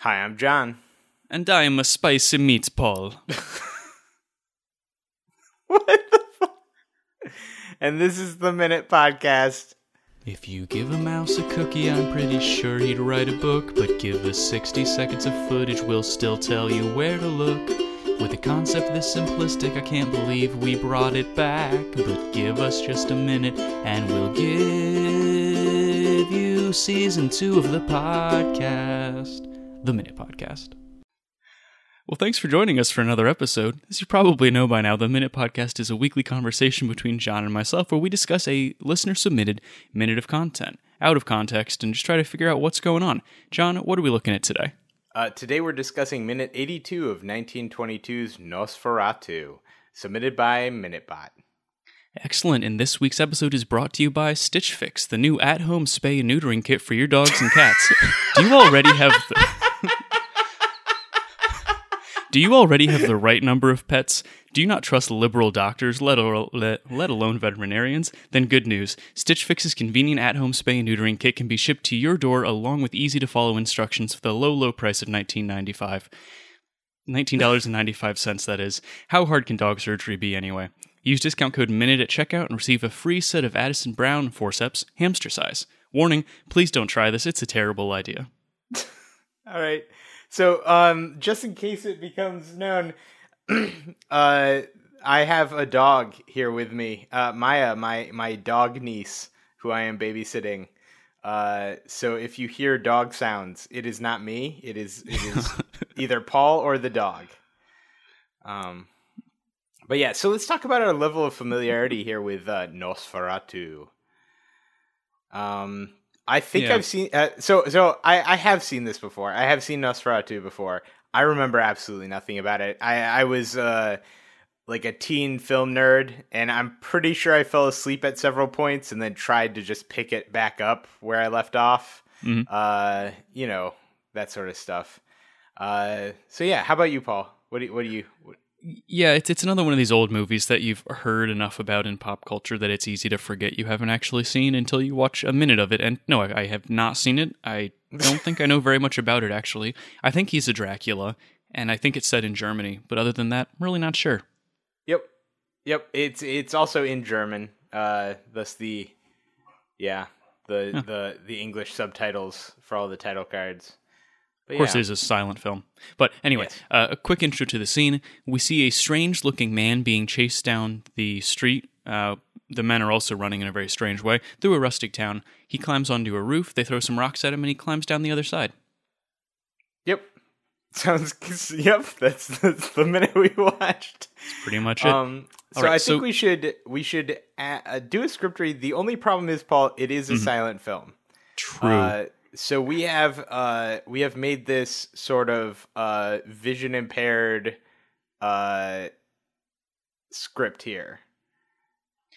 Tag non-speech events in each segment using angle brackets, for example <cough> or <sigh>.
Hi, I'm John. And I am a spicy meatball. <laughs> What the fuck? And this is the Minute Podcast. If you give a mouse a cookie, I'm pretty sure he'd write a book. But give us 60 seconds of footage, we'll still tell you where to look. With a concept this simplistic, I can't believe we brought it back. But give us just a minute, and we'll give you season two of the podcast, the Minute Podcast. Well, thanks for joining us for another episode. As you probably know by now, the Minute Podcast is a weekly conversation between John and myself where we discuss a listener submitted minute of content out of context and just try to figure out what's going on. John, what are we looking at today? Uh, today we're discussing minute 82 of 1922's Nosferatu, submitted by MinuteBot. Excellent. And this week's episode is brought to you by Stitch Fix, the new at home spay and neutering kit for your dogs and cats. <laughs> Do you already have the. Do you already have the right number of pets? Do you not trust liberal doctors, let, let, let alone veterinarians? Then good news. Stitch Fix's convenient at-home spay and neutering kit can be shipped to your door along with easy-to-follow instructions for the low, low price of $19.95. $19.95, that is. How hard can dog surgery be anyway? Use discount code MINUTE at checkout and receive a free set of Addison Brown forceps, hamster size. Warning, please don't try this, it's a terrible idea. <laughs> All right. So, um, just in case it becomes known, <clears throat> uh, I have a dog here with me, uh, Maya, my my dog niece, who I am babysitting. Uh, so if you hear dog sounds, it is not me. It is it is <laughs> either Paul or the dog. Um, but yeah, so let's talk about our level of familiarity here with uh, Nosferatu. Um, I think Yeah. I've seen. Uh, so so I I have seen this before. I have seen Nosferatu before. I remember absolutely nothing about it. I I was uh like a teen film nerd, and I'm pretty sure I fell asleep at several points, and then tried to just pick it back up where I left off. Mhm. Uh, you know that sort of stuff. Uh, so yeah, how about you, Paul? What do you, what do you? What, Yeah, it's it's another one of these old movies that you've heard enough about in pop culture that it's easy to forget you haven't actually seen until you watch a minute of it. And no, I, I have not seen it. I don't think I know very much about it actually. I think he's a Dracula, and I think it's set in Germany. But other than that, I'm really not sure. Yep, yep. It's it's also in German. Uh, thus the yeah the the the English subtitles for all the title cards. But Of course, yeah. it is a silent film. But anyway, Yes. uh, a quick intro to the scene. We see a strange looking man being chased down the street. Uh, the men are also running in a very strange way through a rustic town. He climbs onto a roof. They throw some rocks at him, and he climbs down the other side. Yep. <laughs> Sounds <laughs> yep. That's that's the minute we <laughs> watched. Pretty much it. Um. So right, I think so- we should we should uh, uh, do a script read. The only problem is Paul. It is a silent film. True. So we have uh we have made this sort of uh vision impaired uh script here.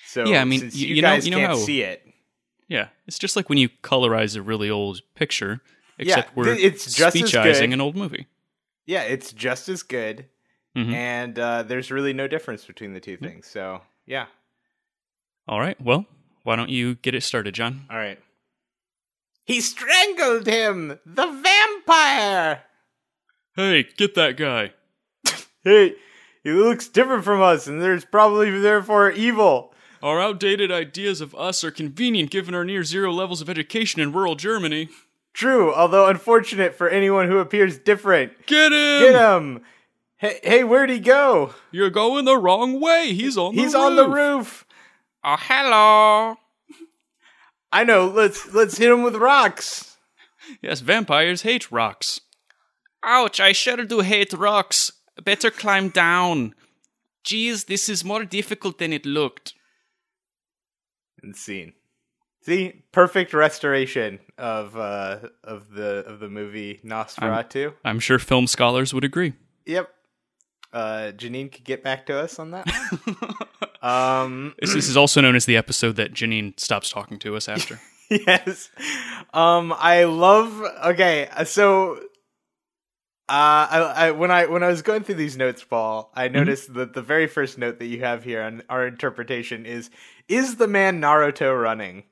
So Yeah, I mean, you, you know- guys you know can't how- see it. yeah, it's just like when you colorize a really old picture, Yeah, except we're it's just speechizing an old movie. Yeah, it's just as good, Mhm. and uh, there's really no difference between the two Mm-hmm. things. So yeah, All right. Well, why don't you get it started, John? all right. He strangled him, the vampire. Hey, get that guy. <laughs> Hey, he looks different from us, and there's probably therefore evil. Our outdated ideas of us are convenient given our near zero levels of education in rural Germany. True, although unfortunate for anyone who appears different. Get him! Get him! Hey, hey, where'd he go? You're going the wrong way. He's on the He's roof. on the roof. Oh, hello. I know. Let's let's hit him with rocks. Yes, vampires hate rocks. Ouch, I sure do hate rocks. Better climb down. Geez, this is more difficult than it looked. And scene. See, perfect restoration of uh of the of the movie Nosferatu. I'm sure film scholars would agree. Yep. Uh, Janine could get back to us on that. <laughs> um, <clears throat> This, this is also known as the episode that Janine stops talking to us after. <laughs> yes. Um, I love. Okay, so Uh, I, I when I when I was going through these notes, Paul, I Mm-hmm. noticed that the very first note that you have here on our interpretation is: "Is the man Naruto running?"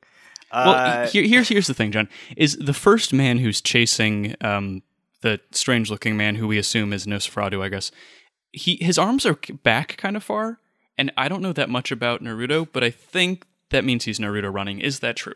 Well, Uh, here, here's here's the thing, John. Is the first man who's chasing um, the strange looking man who we assume is Nosferatu, I guess. He his arms are back kind of far, and I don't know that much about Naruto, but I think that means he's Naruto running. Is that true?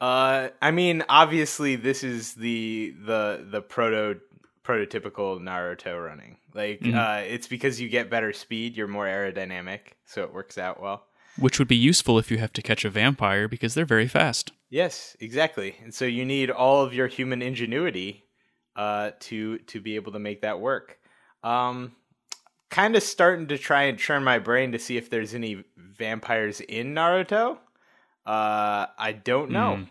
Uh, I mean, obviously, this is the the the proto prototypical Naruto running. Like, Mhm. uh, it's because you get better speed, you're more aerodynamic, so it works out well. Which would be useful if you have to catch a vampire because they're very fast. Yes, exactly. And so you need all of your human ingenuity uh, to to be able to make that work. Um, kind of starting to try and churn my brain to see if there's any vampires in Naruto. Uh, I don't know. Hmm.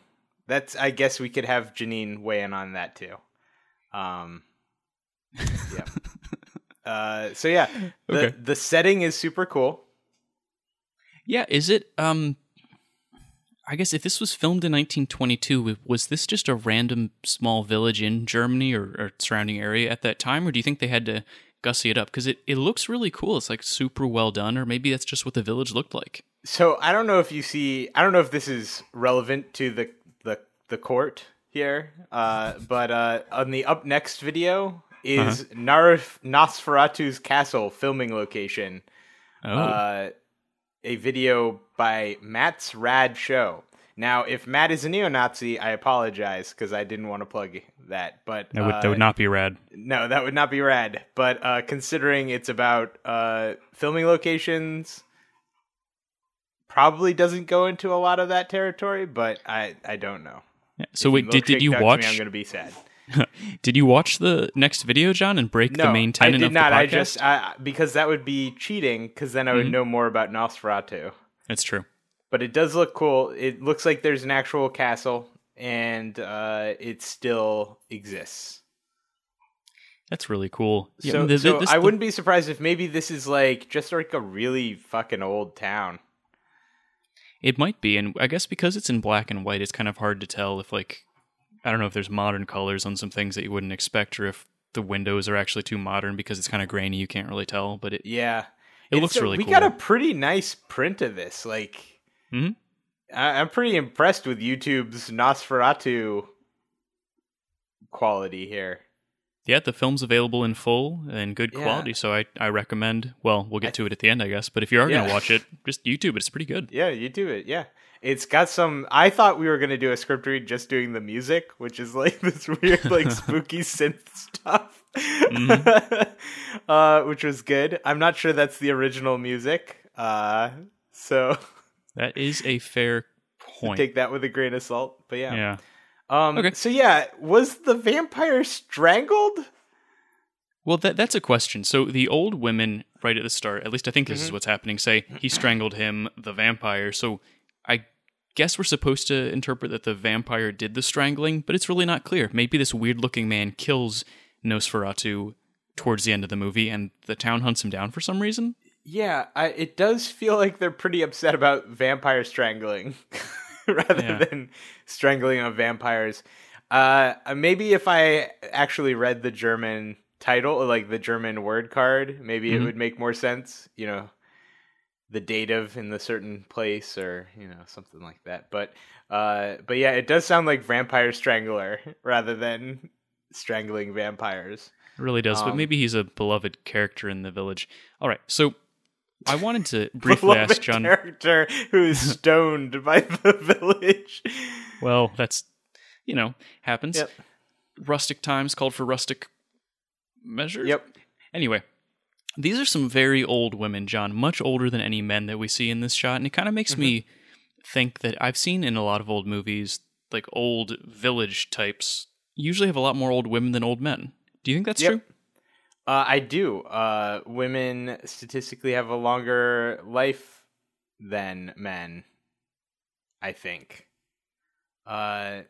That's I guess we could have Janine weigh in on that too. Um, <laughs> yeah. uh, so yeah, the Okay. the setting is super cool. Yeah, is it um I guess if this was filmed in 1922, was this just a random small village in Germany or, or surrounding area at that time, or do you think they had to gussy it up? Because it, it looks really cool. It's like super well done, or maybe that's just what the village looked like. So I don't know if you see. I don't know if this is relevant to the the the court here, uh, but uh, on the up next video is Narf- Nosferatu's castle filming location. Oh, Uh, a video by Matt's Rad Show. Now, if Matt is a neo-Nazi, I apologize because I didn't want to plug that. But that would uh, that would not be rad. no, that would not be rad. But uh, considering it's about uh, filming locations, probably doesn't go into a lot of that territory. But I, I don't know. Yeah. So If wait, did, did you watch? Me, I'm going to be sad. <laughs> did you watch the next video, John, and break No, the main I tenet did of not. I just I, because that would be cheating. Because then I would Mhm. know more about Nosferatu. That's true. But it does look cool. It looks like there's an actual castle, and uh, it still exists. That's really cool. Yeah, so so this- I the- wouldn't be surprised if maybe this is like just like a really fucking old town. It might be, and I guess because it's in black and white, it's kind of hard to tell if like I don't know if there's modern colors on some things that you wouldn't expect, or if the windows are actually too modern because it's kind of grainy. You can't really tell, but it Yeah, it It's looks a- really We cool. got a pretty nice print of this. Like, Mhm. I- I'm pretty impressed with YouTube's Nosferatu quality here. yeah, the film's available in full and good Yeah. quality, so I I recommend. Well, we'll get to it at the end, I guess. But if you are Yeah. gonna watch it, just YouTube it. It's pretty good. Yeah, you do it. Yeah. It's got some. I thought we were gonna do a script read just doing the music, which is like <laughs> this weird, like <laughs> spooky synth stuff, <laughs> uh, which was good. I'm not sure that's the original music, uh, so That is a fair point. take that with a grain of salt. But yeah, yeah. Um, Okay. So yeah, was the vampire strangled? Well, that that's a question. So the old women, right at the start, at least I think this Mm-hmm. is what's happening. Say he strangled him, the vampire. So I guess we're supposed to interpret that the vampire did the strangling, but it's really not clear. Maybe this weird-looking man kills Nosferatu towards the end of the movie, and the town hunts him down for some reason. Yeah, I, it does feel like they're pretty upset about vampire strangling <laughs> rather Yeah. than strangling of vampires. Uh, maybe if I actually read the German title, like the German word card, maybe it Mhm. would make more sense. You know, the dative in the certain place, or you know, something like that. But, uh, but yeah, it does sound like vampire strangler <laughs> rather than strangling vampires. It really does, but Um, maybe he's a beloved character in the village. All right, so I wanted to <laughs> briefly ask John. character who is <laughs> stoned by the village. Well, that's you know happens. Yep. Rustic times called for rustic measures. Yep. Anyway, these are some very old women, John, much older than any men that we see in this shot, and it kind of makes me mm-hmm. think that I've seen in a lot of old movies, like old village types, usually have a lot more old women than old men. Do you think that's Yep. true? Uh, I do. Uh, women statistically have a longer life than men. I think. Uh,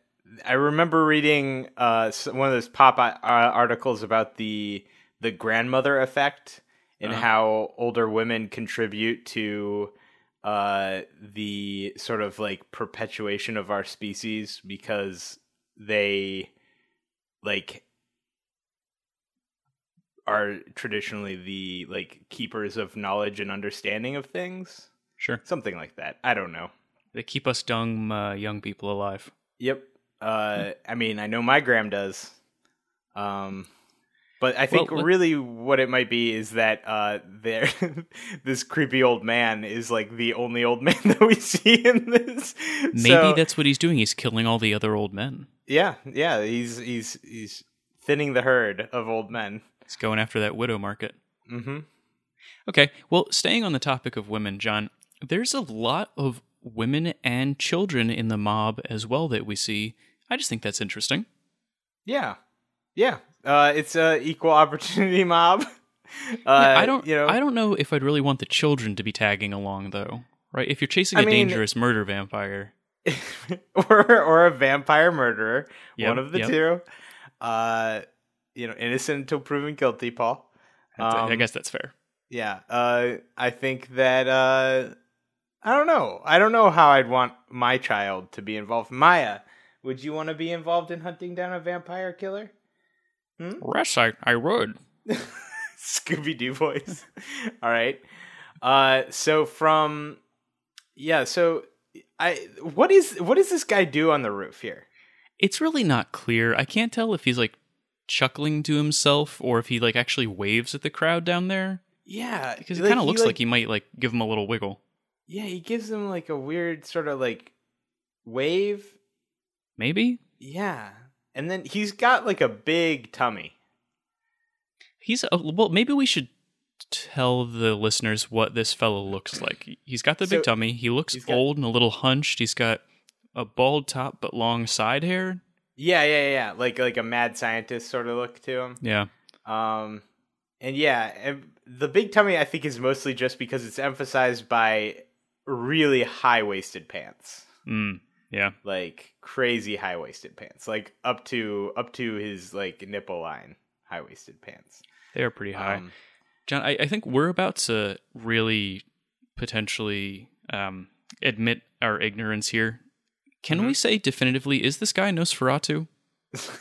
I remember reading uh, one of those pop uh, articles about the the grandmother effect and Uh-huh. how older women contribute to uh, the sort of like perpetuation of our species because they like are traditionally the like keepers of knowledge and understanding of things Sure. something like that i don't know They keep us young, uh, young people alive. yep uh i mean i know my gram does um But I think Well, really what it might be is that uh, there, <laughs> this creepy old man is like the only old <laughs> man that we see in this. Maybe So- that's what he's doing. He's killing all the other old men. yeah, yeah. He's he's he's thinning the herd of old men. Going after that widow market. hmm Okay, well, staying on the topic of women, John, there's a lot of women and children in the mob as well that we see. I just think that's interesting. Yeah, yeah. Uh, it's a equal <laughs> opportunity mob. <laughs> Uh, Yeah, I don't you know, I don't know if I'd really want the children to be tagging along though. Right? If you're chasing I a mean- dangerous <laughs> murder vampire. or or a vampire murderer, Yep, one of the yep. two. Uh, you know, innocent until proven guilty, Paul. that's- I Um, guess that's fair. Yeah, uh, I think that uh, I don't know. I don't know how I'd want my child to be involved. Maya, would you want to be involved in hunting down a vampire killer? Hmm? Yes, I, I would. <laughs> Scooby Doo voice. <laughs> All right. Uh, so from yeah, so I what is what does this guy do on the roof here? It's really not clear. I can't tell if he's like chuckling to himself or if he like actually waves at the crowd down there Yeah, because it like, kind of looks like, he might like give him a little wiggle. yeah he gives him like a weird sort of like wave. Maybe Yeah, and then he's got like a big tummy. he's a, well. Maybe we should tell the listeners what this fellow looks like. He's got the big tummy. He looks got- old and a little hunched. He's got a bald top but long side hair. Yeah, yeah, yeah, like like a mad scientist sort of look to him. Yeah, Um, and yeah, and the big tummy I think is mostly just because it's emphasized by really high waisted pants, mm, yeah. like crazy high waisted pants, like up to up to his like nipple line, high waisted pants. They are pretty high. Um, John, I, I think we're about to really potentially um, admit our ignorance here. Can Mm-hmm. we say definitively, is this guy Nosferatu? <laughs>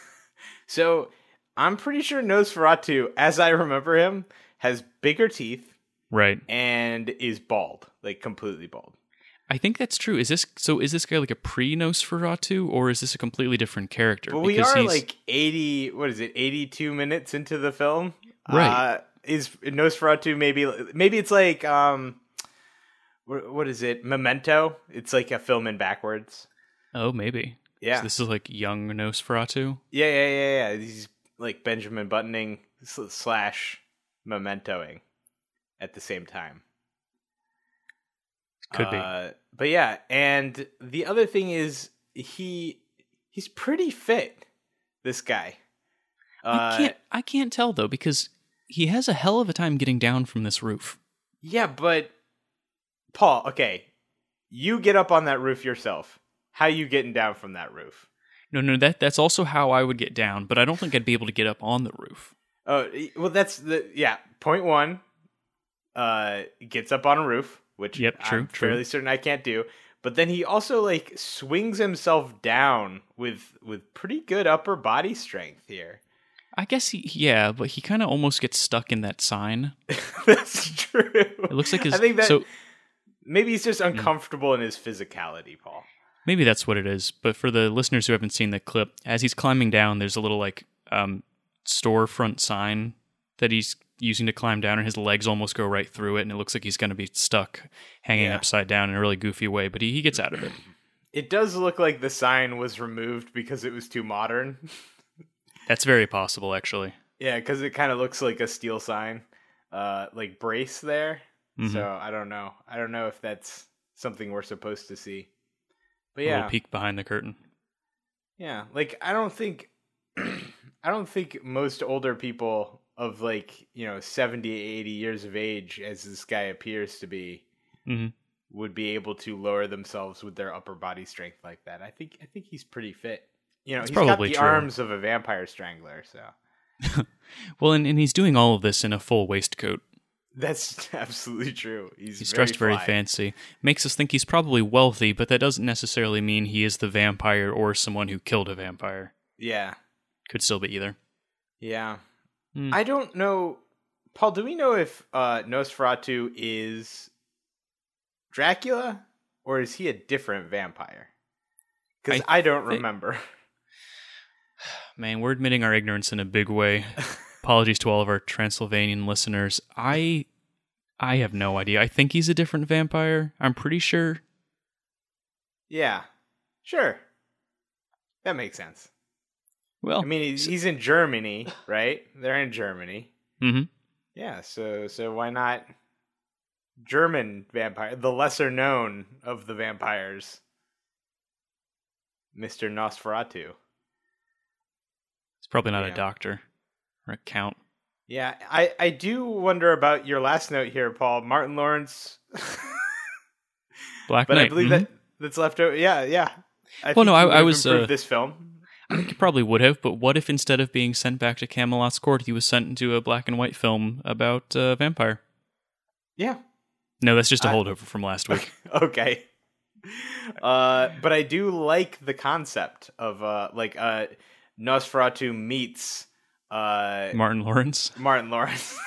so I'm pretty sure Nosferatu, as I remember him, has bigger teeth Right. and is bald, like completely bald. I think that's true. Is this so? Is this guy like a pre Nosferatu, or is this a completely different character? We Because are he's- like 80, what is it, 82 minutes into the film. Right. Uh, is Nosferatu maybe, maybe it's like, um, what, what is it, Memento? It's like a film in backwards. Oh maybe. Yeah. So this is like young Nosferatu. yeah, yeah, yeah, yeah. He's like Benjamin Buttoning slash Mementoing at the same time. Could be. Uh, but yeah, and the other thing is he he's pretty fit. This guy. Uh, I can't. I can't tell though because he has a hell of a time getting down from this roof. Yeah, but Paul, okay, you get up on that roof yourself. How you getting down from that roof? No, no, that that's also how I would get down, but I don't think I'd be able to get up on the roof. Oh, well, that's the yeah. Point one, uh, gets up on a roof, which Yep, true, I'm true. fairly certain I can't do. But then he also like swings himself down with with pretty good upper body strength here. I guess he, yeah, but he kind of almost gets stuck in that sign. <laughs> that's true. It looks like his. I think that so maybe he's just uncomfortable in his physicality, Paul. Maybe that's what it is. But for the listeners who haven't seen the clip, as he's climbing down, there's a little like um, storefront sign that he's using to climb down, and his legs almost go right through it, and it looks like he's going to be stuck hanging Yeah. upside down in a really goofy way. But he, he gets out of it. <clears throat> It does look like the sign was removed because it was too modern. <laughs> That's very possible, actually. yeah, because it kind of looks like a steel sign, uh, like brace there. Mhm. So I don't know. I don't know if that's something we're supposed to see. But A yeah, little peek behind the curtain. yeah. Like I don't think, <clears throat> I don't think most older people of like you know 70, 80 years of age, as this guy appears to be, hmm would be able to lower themselves with their upper body strength like that. I think I think he's pretty fit. You know, That's he's got probably the true. arms of a vampire strangler, so <laughs> Well, and, and he's doing all of this in a full waistcoat. That's <laughs> absolutely true. He's, He's very dressed very fly. fancy. Makes us think he's probably wealthy, but that doesn't necessarily mean he is the vampire or someone who killed a vampire. Yeah, Could still be either. yeah. Hmm. I don't know, Paul. Do we know if uh, Nosferatu is Dracula or is he a different vampire? Because I I, don't remember. <laughs> Man, we're admitting our ignorance in a big way. <laughs> apologies to all of our Transylvanian listeners. I I have no idea. I think he's a different vampire. I'm pretty sure. Yeah, sure. That makes sense. Well, I mean, he's, he's in Germany, right? They're in Germany. hmm Yeah, so so why not German vampire, the lesser known of the vampires, Mister Nosferatu. he's probably not Yeah. a doctor or a count. Yeah, I I do wonder about your last note here, Paul. Martin Lawrence, <laughs> Black but Knight. I believe mhm. that that's left over. Yeah, yeah. I Well, no, I- I was, uh, this film. I think he probably would have, but what if instead of being sent back to Camelot's court, he was sent into a black and white film about a vampire? Yeah. No, that's just a I- holdover from last week. <laughs> okay. Uh, but I do like the concept of uh, like uh, Nosferatu meets uh, Martin Lawrence. <laughs> Martin Lawrence.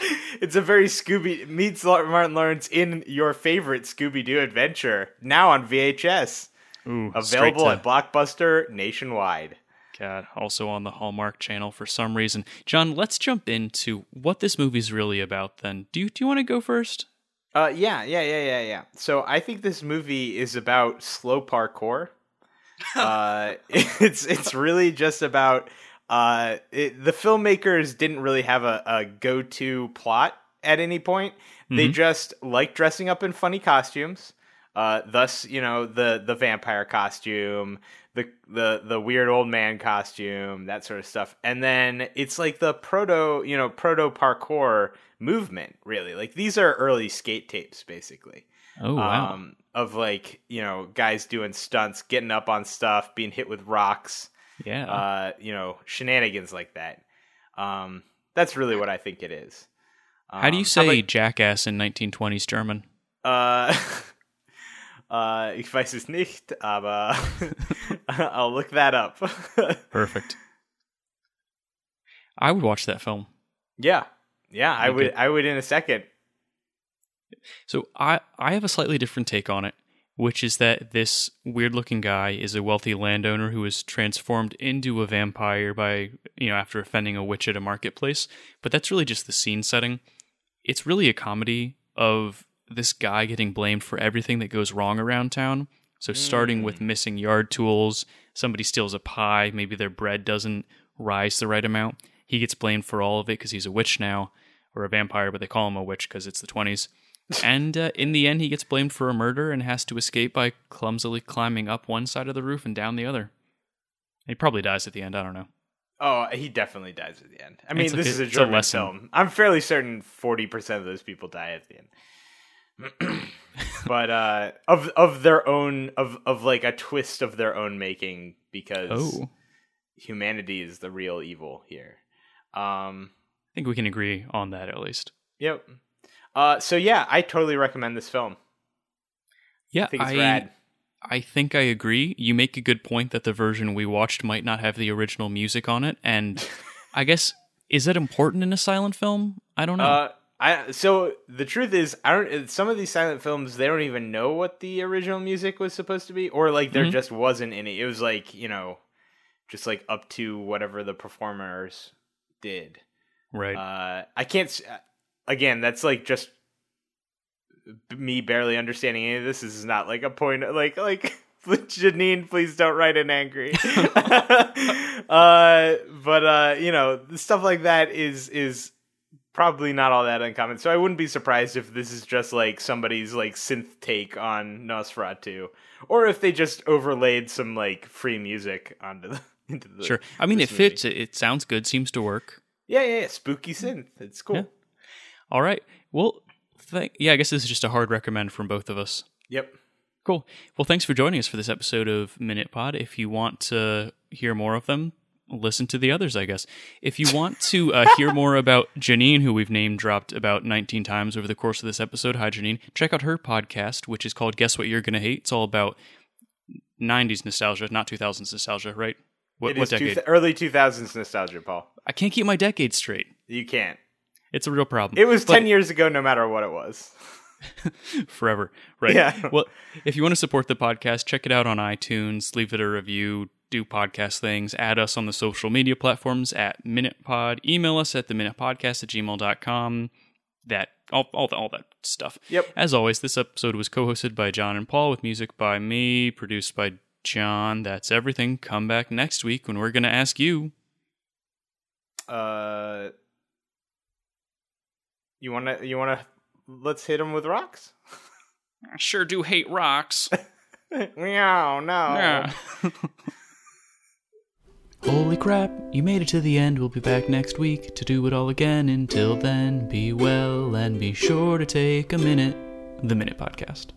<laughs> it's a very Scooby meets Martin Lawrence in your favorite Scooby Doo adventure now on VHS, Ooh, available straight at Blockbuster nationwide. God, also on the Hallmark Channel for some reason. John, let's jump into what this movie's really about. Then, do you do you want to go first? Uh, yeah, yeah, yeah, yeah, yeah. So I think this movie is about slow parkour. <laughs> uh, it's it's really just about uh, it, the filmmakers didn't really have a, a go to plot at any point. They Mhm. just like dressing up in funny costumes. Uh, thus, you know the the vampire costume, the the the weird old man costume, that sort of stuff. And then it's like the proto, you know, proto parkour movement. Really, like these are early skate tapes, basically Oh wow, um, of like you know guys doing stunts, getting up on stuff, being hit with rocks, yeah. uh, you know shenanigans like that. Um, that's really what I think it is. Um, How do you how say jackass in 1920s German? uh, <laughs> uh, ich weiß es nicht, aber <laughs> I'll look that up. <laughs> Perfect. I would watch that film. yeah, yeah, I Okay. would. I would in a second. So I I have a slightly different take on it, which is that this weird looking guy is a wealthy landowner who is transformed into a vampire by you know after offending a witch at a marketplace. But that's really just the scene setting. It's really a comedy of this guy getting blamed for everything that goes wrong around town. So starting with mm. missing yard tools, somebody steals a pie, maybe their bread doesn't rise the right amount. He gets blamed for all of it because he's a witch now, or a vampire, but they call him a witch because it's the 20s. And uh, in the end, he gets blamed for a murder and has to escape by clumsily climbing up one side of the roof and down the other. He probably dies at the end. I don't know. Oh, he definitely dies at the end. I mean, It's this a- is a it's a German film. I'm fairly certain 40% of those people die at the end. <laughs> but uh of of their own of of like a twist of their own making because Oh, humanity is the real evil here. Um I think we can agree on that at least. yep. Uh so yeah, I totally recommend this film. Yeah, I think it's I, rad. I think I agree. You make a good point that the version we watched might not have the original music on it, and <laughs> I guess is that important in a silent film? I don't know. Uh I so the truth is I don't some of these silent films they don't even know what the original music was supposed to be or like there Mhm. just wasn't any. It was like, you know, just like up to whatever the performers did. right. Uh I can't s- again, that's like just me barely understanding any of this. This is not like a point like like <laughs> Janine, please don't write in angry. <laughs> <laughs> uh but uh you know, stuff like that is is probably not all that uncommon. So I wouldn't be surprised if this is just like somebody's like synth take on Nosferatu, or if they just overlaid some like free music onto the into the. sure. I mean, it movie. fits. It, it sounds good. Seems to work. Yeah, yeah, yeah. Spooky synth. It's cool. Yeah. All right. Well, th- yeah. I guess this is just a hard recommend from both of us. Yep. Cool. Well, thanks for joining us for this episode of Minute Pod. If you want to hear more of them, listen to the others, I guess. If you want to uh, <laughs> hear more about Janine, who we've name dropped about 19 times over the course of this episode, hi, Janine, check out her podcast, which is called Guess What You're Gonna Hate. It's all about 90s nostalgia, not 2000s nostalgia, right? What, It what two decade? th- early two thousands nostalgia, Paul. I can't keep my decade straight. You can't. It's a real problem. It was But- ten years ago, no matter what it was. <laughs> forever. Right. Yeah. Well, if you want to support the podcast, check it out on iTunes, leave it a review, do podcast things. Add us on the social media platforms at MinutePod. Email us at the minutepodcast at gmail.com. That all, all, all that stuff. Yep. As always, this episode was co-hosted by John and Paul with music by me, produced by John. That's everything. Come back next week when we're going to ask you. Uh, you wanna you wanna let's hit him with rocks. I sure do hate rocks. <laughs> Meow, no. Yeah. <laughs> Holy crap, you made it to the end. We'll be back next week to do it all again. Until then, be well and be sure to take a minute. The Minute Podcast.